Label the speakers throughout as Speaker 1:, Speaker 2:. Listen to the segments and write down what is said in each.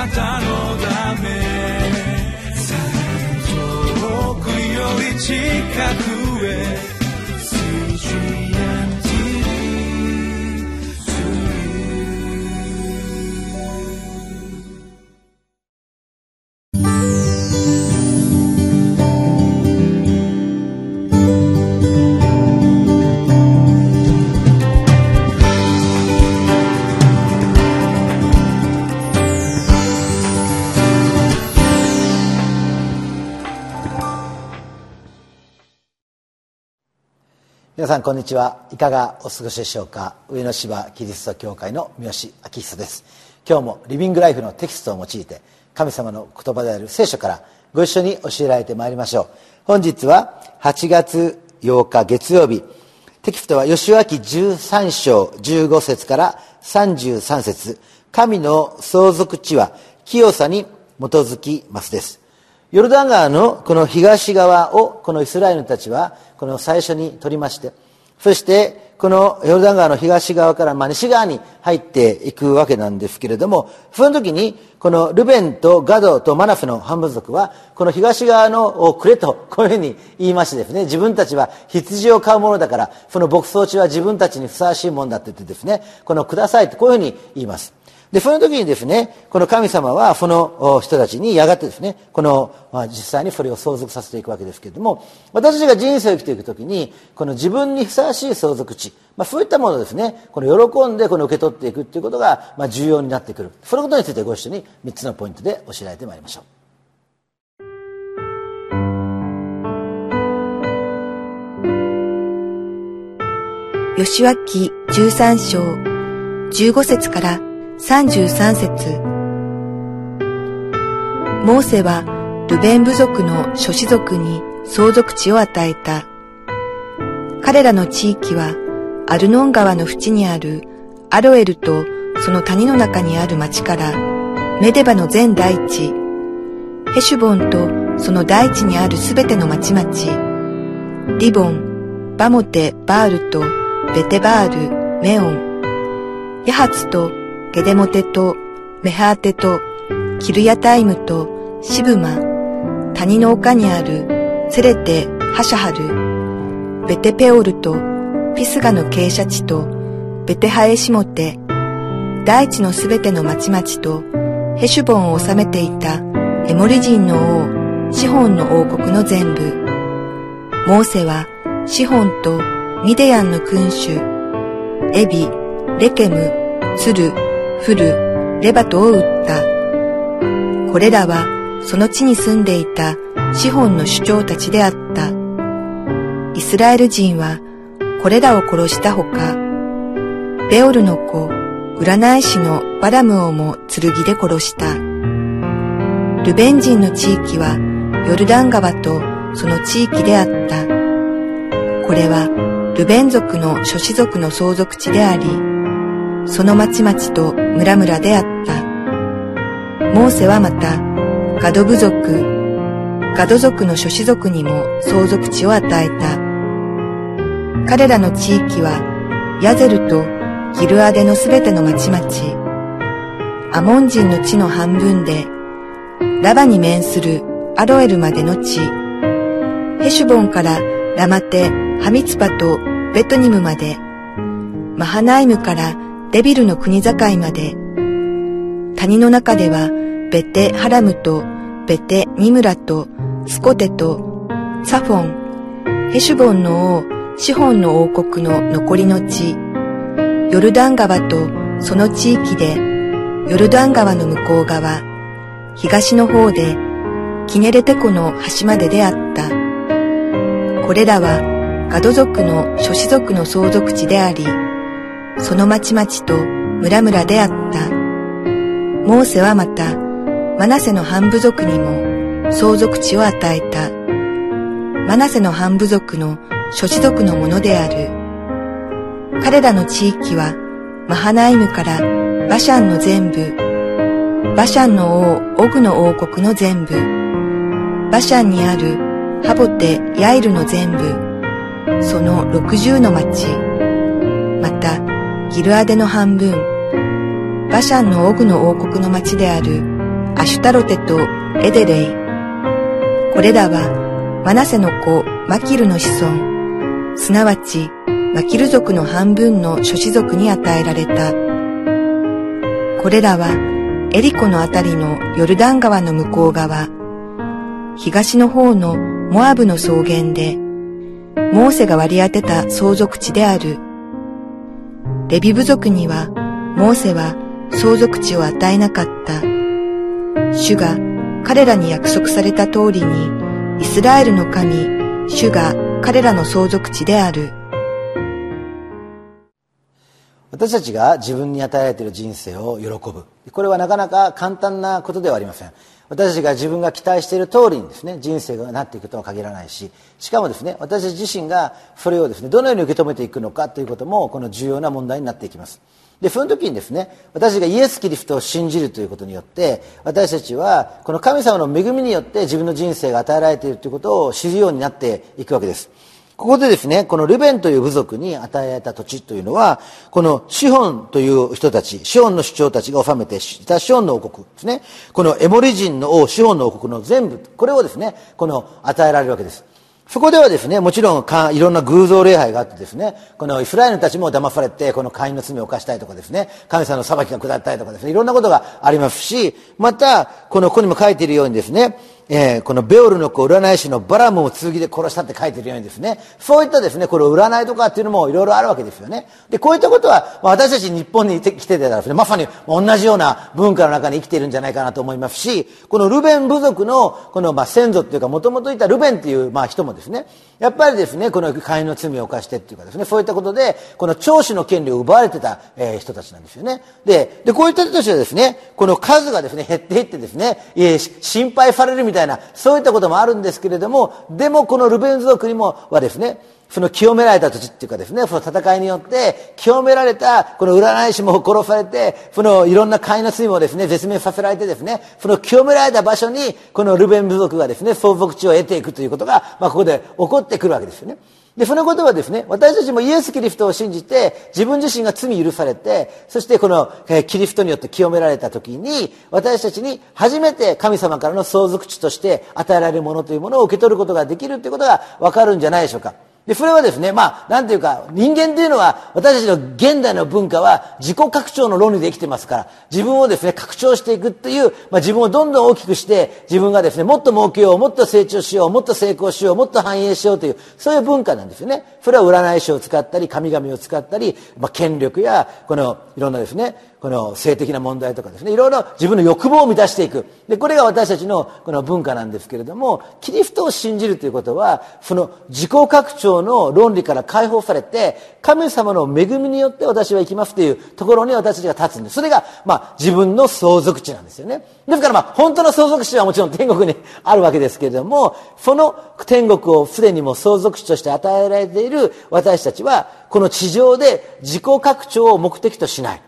Speaker 1: なたのため。遠くより近く。
Speaker 2: 皆さんこんにちは。いかがお過ごしでしょうか？上野芝キリスト教会の三好明久です。今日もリビングライフのテキストを用いて神様の言葉である聖書からご一緒に教えられてまいりましょう。本日は8月8日月曜日。テキストは吉脇13章15節から33節。神の相続地は清さに基づきますです。ヨルダン川のこの東側をこのイスラエルたちはこの最初に取りましてそしてこのヨルダン川の東側からま西側に入っていくわけなんですけれどもその時にこのルベンとガドとマナフの半分族はこの東側のくれとこういうふうに言いましてですね自分たちは羊を飼うものだからその牧草地は自分たちにふさわしいものだって言ってですねこのくださいってこういうふうに言います。で、その時にですね、この神様はその人たちにやがてですね、この、まあ、実際にそれを相続させていくわけですけれども、私たちが人生を生きていく時に、この自分にふさわしい相続地、まあ、そういったものをですね、この喜んでこの受け取っていくっていうことが、まあ、重要になってくる。そのことについてご一緒に3つのポイントで教えられてまいりましょう。
Speaker 3: 吉脇13章15節から33節モーセはルベン部族の諸子族に相続地を与えた。彼らの地域はアルノン川の淵にあるアロエルとその谷の中にある町からメデバの全大地、ヘシュボンとその大地にあるすべての町々、リボン、バモテ、バールとベテバール、メオン、ヤハツとゲデモテとメハーテとキルヤタイムとシブマ、谷の丘にあるセレテ、ハシャハル、ベテペオルとピスガの傾斜地とベテハエシモテ、大地のすべての町々とヘシュボンを治めていたエモリ人の王、シホンの王国の全部。モーセはシホンとミデヤンの君主、エビ、レケム、ツル、フル、レバトを撃った。これらはその地に住んでいた資本の主張たちであった。イスラエル人はこれらを殺したほか、ベオルの子、占い師のバラムをも剣で殺した。ルベン人の地域はヨルダン川とその地域であった。これはルベン族の諸子族の相続地であり、その町々と村々であった。モーセはまた、ガド部族、ガド族の諸子族にも相続地を与えた。彼らの地域は、ヤゼルとギルアデのすべての町々、アモン人の地の半分で、ラバに面するアロエルまでの地、ヘシュボンからラマテ、ハミツパとベトニムまで、マハナイムからデビルの国境まで、谷の中ではベテ・ハラムとベテ・ニムラとスコテとサフォン、ヘシュボンの王、シホンの王国の残りの地、ヨルダン川とその地域で、ヨルダン川の向こう側、東の方で、キネレテ湖の端までであった。これらはガド族の諸子族の相続地であり、その町々と村々であった。モーセはまた、マナセの半部族にも相続地を与えた。マナセの半部族の諸子族のものである。彼らの地域は、マハナイムからバシャンの全部、バシャンの王、オグの王国の全部、バシャンにあるハボテ、ヤイルの全部、その六十の町、またギルアデの半分、バシャンのオグの王国の町であるアシュタロテとエデレイ。これらはマナセの子マキルの子孫、すなわちマキル族の半分の諸子族に与えられた。これらはエリコのあたりのヨルダン川の向こう側、東の方のモアブの草原で、モーセが割り当てた相続地である。レビ部族には、モーセは相続地を与えなかった。主が彼らに約束された通りに、イスラエルの神、主が彼らの相続地である。
Speaker 2: 私たちが自分に与えられている人生を喜ぶこれはなかなか簡単なことではありません私たちが自分が期待している通りにですね人生がなっていくとは限らないししかもですね私たち自身がそれをですねどのように受け止めていくのかということもこの重要な問題になっていきます。でその時にですね私がイエス・キリストを信じるということによって私たちはこの神様の恵みによって自分の人生が与えられているということを知るようになっていくわけです。ここでですね、このルベンという部族に与えられた土地というのは、このシホンという人たち、シホンの首長たちが治めていたシホンの王国ですね。このエモリ人の王、シホンの王国の全部、これをですね、この与えられるわけです。そこではですね、もちろんいろんな偶像礼拝があってですね、このイスラエルたちも騙されて、この会員の罪を犯したりとかですね、神様の裁きが下ったりとかですね、いろんなことがありますし、また、このここにも書いているようにですね、えー、このベオルの子占い師のバラムを剣で殺したって書いてるようにですね、そういったですね、これ占いとかっていうのもいろいろあるわけですよね。で、こういったことは、まあ、私たち日本に来てたらですね、まさに同じような文化の中に生きているんじゃないかなと思いますし、このルベン部族の、このまあ先祖っていうか、もともといたルベンっていうまあ人もですね、やっぱりですね、この会員の罪を犯してっていうかですね、そういったことで、この長子の権利を奪われてた、えー、人たちなんですよね。で、で、こういった人たちはですね、この数がですね、減っていってですね、えー、心配されるみたいな、たいなそういったこともあるんですけれども、でもこのルベン族にもはですね、その清められた土地っていうかですね、その戦いによって清められたこの占い師も殺されて、そのいろんな飼いの罪もですね、絶滅させられてですね、その清められた場所にこのルベン部族がですね、相続地を得ていくということが、まあここで起こってくるわけですよね。で、そのことはですね、私たちもイエス・キリストを信じて、自分自身が罪許されて、そしてこの、えキリストによって清められた時に、私たちに初めて神様からの相続値として与えられるものというものを受け取ることができるということがわかるんじゃないでしょうか。で、それはですね、まあ、なんていうか、人間というのは、私たちの現代の文化は自己拡張の論理で生きてますから、自分をですね、拡張していくっていう、まあ、自分をどんどん大きくして、自分がですね、もっと儲けよう、もっと成長しよう、もっと成功しよう、もっと繁栄しようという、そういう文化なんですよね。それは占い師を使ったり、神々を使ったり、まあ、権力や、この、いろんなですね、この性的な問題とかですね、いろいろ自分の欲望を満たしていく。で、これが私たちのこの文化なんですけれども、キリストを信じるということは、その自己拡張の論理から解放されて、神様の恵みによって私は生きますというところに私たちが立つんです。それが、まあ、自分の相続地なんですよね。ですからまあ、本当の相続地はもちろん天国にあるわけですけれども、その天国をすでにも相続地として与えられている私たちは、この地上で自己拡張を目的としない。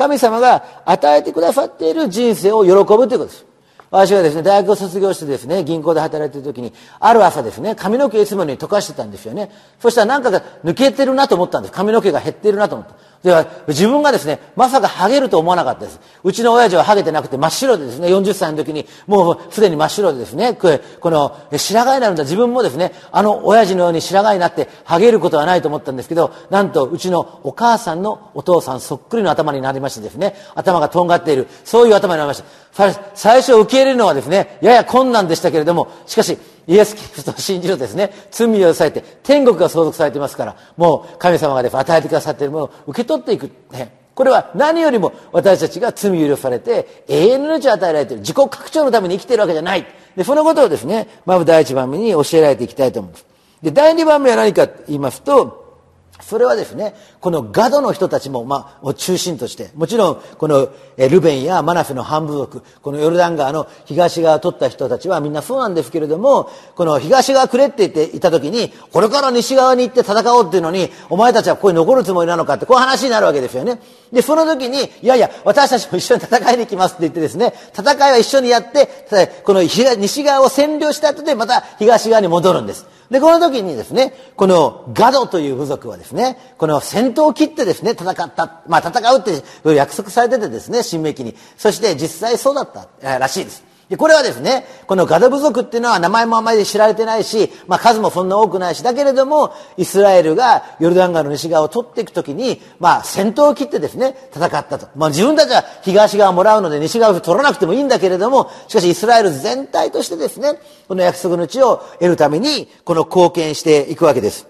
Speaker 2: 神様が与えてくださっている人生を喜ぶということです。私はですね、大学を卒業してですね、銀行で働いている時に、ある朝ですね、髪の毛いつもに溶かしてたんですよね。そしたらなんかが抜けてるなと思ったんです。髪の毛が減ってるなと思った。では、自分がですね、まさかハゲると思わなかったです。うちの親父はハゲてなくて真っ白でですね、40歳の時に、もうすでに真っ白でですね、この、白髪になるんだ。自分もですね、あの親父のように白髪になってハゲることはないと思ったんですけど、なんとうちのお母さんのお父さんそっくりの頭になりましてですね、頭がとんがっている、そういう頭になりました。最初受け入れるのはですね、やや困難でしたけれども、しかし、イエス・キリストを信じるとですね、罪を抑えて、天国が相続されていますから、もう神様がです、ね、与えてくださっているものを受け取っていく。ね、これは何よりも私たちが罪許されて、永遠の命を与えられている。自己拡張のために生きているわけじゃない。で、そのことをですね、まず第一番目に教えられていきたいと思います。で、第二番目は何かと言いますと、それはですね、このガドの人たちも、まあ、中心として、もちろん、このルベンやマナフェの半部族、このヨルダン川の東側を取った人たちはみんなそうなんですけれども、この東側くれって言っていた時に、これから西側に行って戦おうっていうのに、お前たちはここに残るつもりなのかって、こういう話になるわけですよね。で、その時に、いやいや、私たちも一緒に戦いに行きますって言ってですね、戦いは一緒にやって、この西側を占領した後でまた東側に戻るんです。で、この時にですね、このガドという部族はですね、この戦闘を切ってですね、戦った、まあ戦うって約束されててですね、新明記に。そして実際そうだったらしいです。で、これはですね、このガダ部族っていうのは名前もあまり知られてないし、まあ数もそんな多くないし、だけれども、イスラエルがヨルダン川の西側を取っていくときに、まあ戦闘を切ってですね、戦ったと。まあ自分たちは東側をもらうので西側を取らなくてもいいんだけれども、しかしイスラエル全体としてですね、この約束の地を得るために、この貢献していくわけです。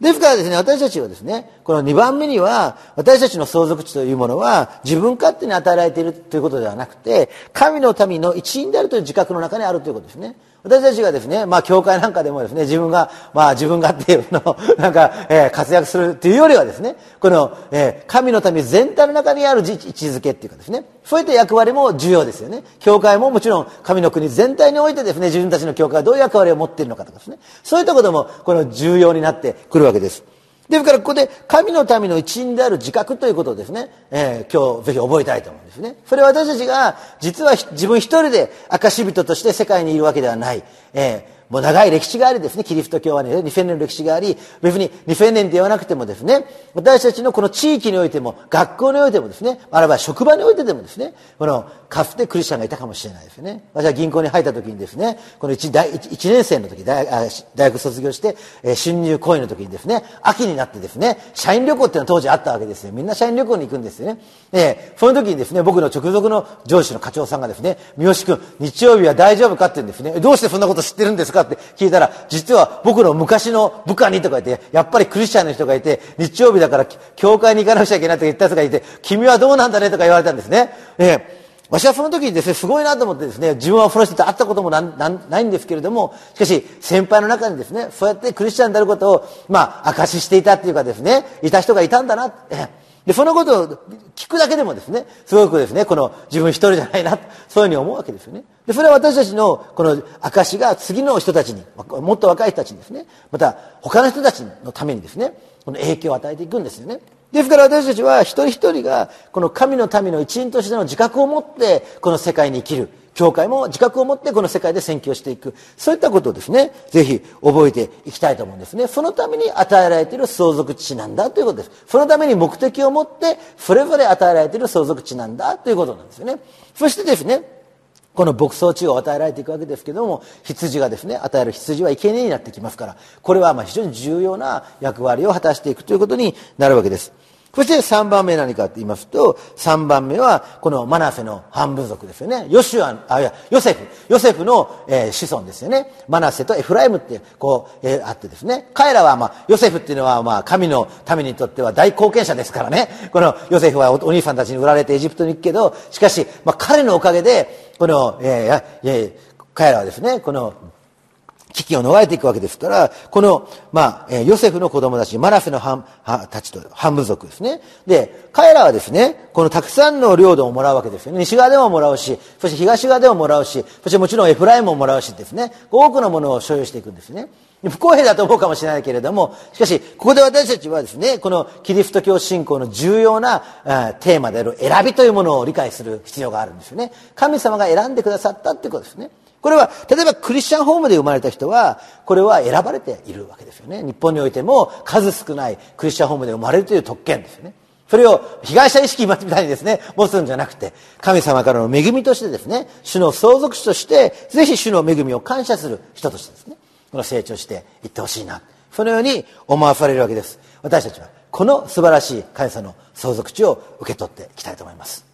Speaker 2: ですからですね、私たちはですね、この2番目には、私たちの相続地というものは、自分勝手に与えられているということではなくて、神の民の一員であるという自覚の中にあるということですね。私たちがですね、まあ、教会なんかでもですね、自分が、まあ、自分勝手の、なんか、えー、活躍するというよりはですね、この、えー、神の民全体の中にある位置づけっていうかですね、そういった役割も重要ですよね。教会ももちろん神の国全体においてですね、自分たちの教会はどういう役割を持っているのかとかですね、そういったことも、この重要になってくるわけです。ですから、ここで神の民の一員である自覚ということをですね、えー、今日ぜひ覚えたいと思うんですね。それは私たちが、実は自分一人で証人として世界にいるわけではない。えーもう長い歴史がありですね、キリスト教はね、2000年の歴史があり、別に2000年って言わなくてもですね、私たちのこの地域においても、学校においてもですね、あるいは職場においてでもですね、このかつてクリスチャンがいたかもしれないですね。私は銀行に入った時にですね、この 1, 大 1, 年生の時大、大学卒業して、えー、新入公演の時にですね、秋になってですね、社員旅行っていうのは当時あったわけですよ。みんな社員旅行に行くんですよね。えー、その時にですね、僕の直属の上司の課長さんがですね、三好君、日曜日は大丈夫かって言うんですね。どうしてそんなこと知ってるんですか？って聞いたら、実は僕の昔の部下にとか言って、やっぱりクリスチャンの人がいて、日曜日だから教会に行かなくちゃいけないとか言った人がいて、君はどうなんだねとか言われたんですね。えー私はその時にですね、すごいなと思ってですね、自分はその人と会ったこともないんですけれども、しかし、先輩の中にですね、そうやってクリスチャンであることを、まあ、証ししていたっていうかですね、いた人がいたんだなって。で、そのことを聞くだけでもですね、すごくですね、この自分一人じゃないな、そういうふうに思うわけですよね。で、それは私たちのこの証が次の人たちに、もっと若い人たちにですね、また他の人たちのためにですね、この影響を与えていくんですよね。ですから私たちは一人一人がこの神の民の一員としての自覚を持ってこの世界に生きる。教会も自覚を持ってこの世界で宣教していく。そういったことをですね、ぜひ覚えていきたいと思うんですね。そのために与えられている相続地なんだということです。そのために目的を持って、それぞれ与えられている相続地なんだということなんですよね。そしてですね、この牧草地を与えられていくわけですけども、羊がですね、与える羊は生贄になってきますから、これはまあ非常に重要な役割を果たしていくということになるわけです。そして3番目何かと言いますと、3番目はこのマナセの半部族ですよね。ヨシュア、あ、いや、ヨセフ。ヨセフの、えー、子孫ですよね。マナセとエフライムってこう、えー、あってですね。彼らはまあ、ヨセフっていうのはまあ、神の民にとっては大貢献者ですからね。このヨセフはお兄さんたちに売られてエジプトに行くけど、しかし、まあ彼のおかげで、この、えー、えー、彼らはですね、この危機を逃れていくわけですから、この、まあ、ヨセフの子供たち、マナセの半、たちと、半部族ですね。で、彼らはですね、このたくさんの領土をもらうわけですよね。西側でももらうし、そして東側でももらうし、そしてもちろんエフライムももらうしですね、多くのものを所有していくんですね。不公平だと思うかもしれないけれども、しかし、ここで私たちはですね、このキリスト教信仰の重要なテーマである選びというものを理解する必要があるんですよね。神様が選んでくださったってことですね。これは、例えばクリスチャンホームで生まれた人は、これは選ばれているわけですよね。日本においても数少ないクリスチャンホームで生まれるという特権ですよね。それを被害者意識みたいにですね、持つんじゃなくて、神様からの恵みとしてですね、主の相続者として、ぜひ主の恵みを感謝する人としてですね、この成長していってほしいな。そのように思わされるわけです。私たちは、この素晴らしい神様の相続地を受け取っていきたいと思います。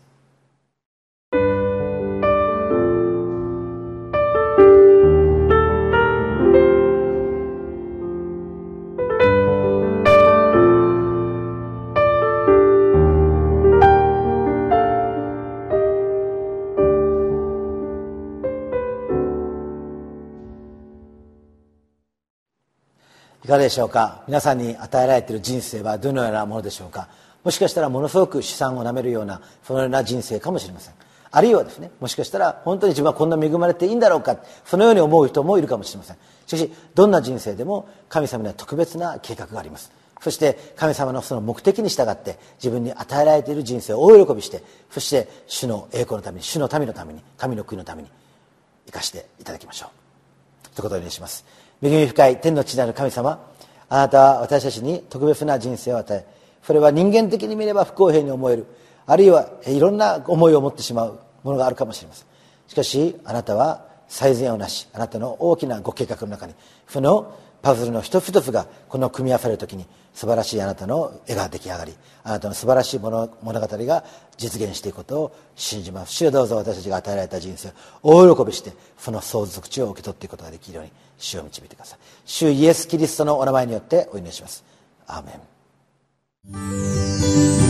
Speaker 2: かがでしょうか？皆さんに与えられている人生はどのようなものでしょうか？もしかしたらものすごく資産をなめるようなそのような人生かもしれません。あるいはですねもしかしたら本当に自分はこんな恵まれていいんだろうか？そのように思う人もいるかもしれません。しかしどんな人生でも神様には特別な計画があります。そして神様のその目的に従って自分に与えられている人生を大喜びしてそして主の栄光のために主の民のために神の国のために生かしていただきましょう。ということをお願いします。恵み深い天の地なる神様あなたは私たちに特別な人生を与えそれは人間的に見れば不公平に思えるあるいはいろんな思いを持ってしまうものがあるかもしれません。しかしあなたは最善をなしあなたの大きなご計画の中にそのパズルの一つ一つがこの組み合わされる時に素晴らしいあなたの絵が出来上がりあなたの素晴らしい物語が実現していくことを信じます。主よどうぞ私たちが与えられた人生を大喜びしてその相続地を受け取っていくことができるように主を導いてください主イエス・キリストのお名前によってお祈りします。アーメン。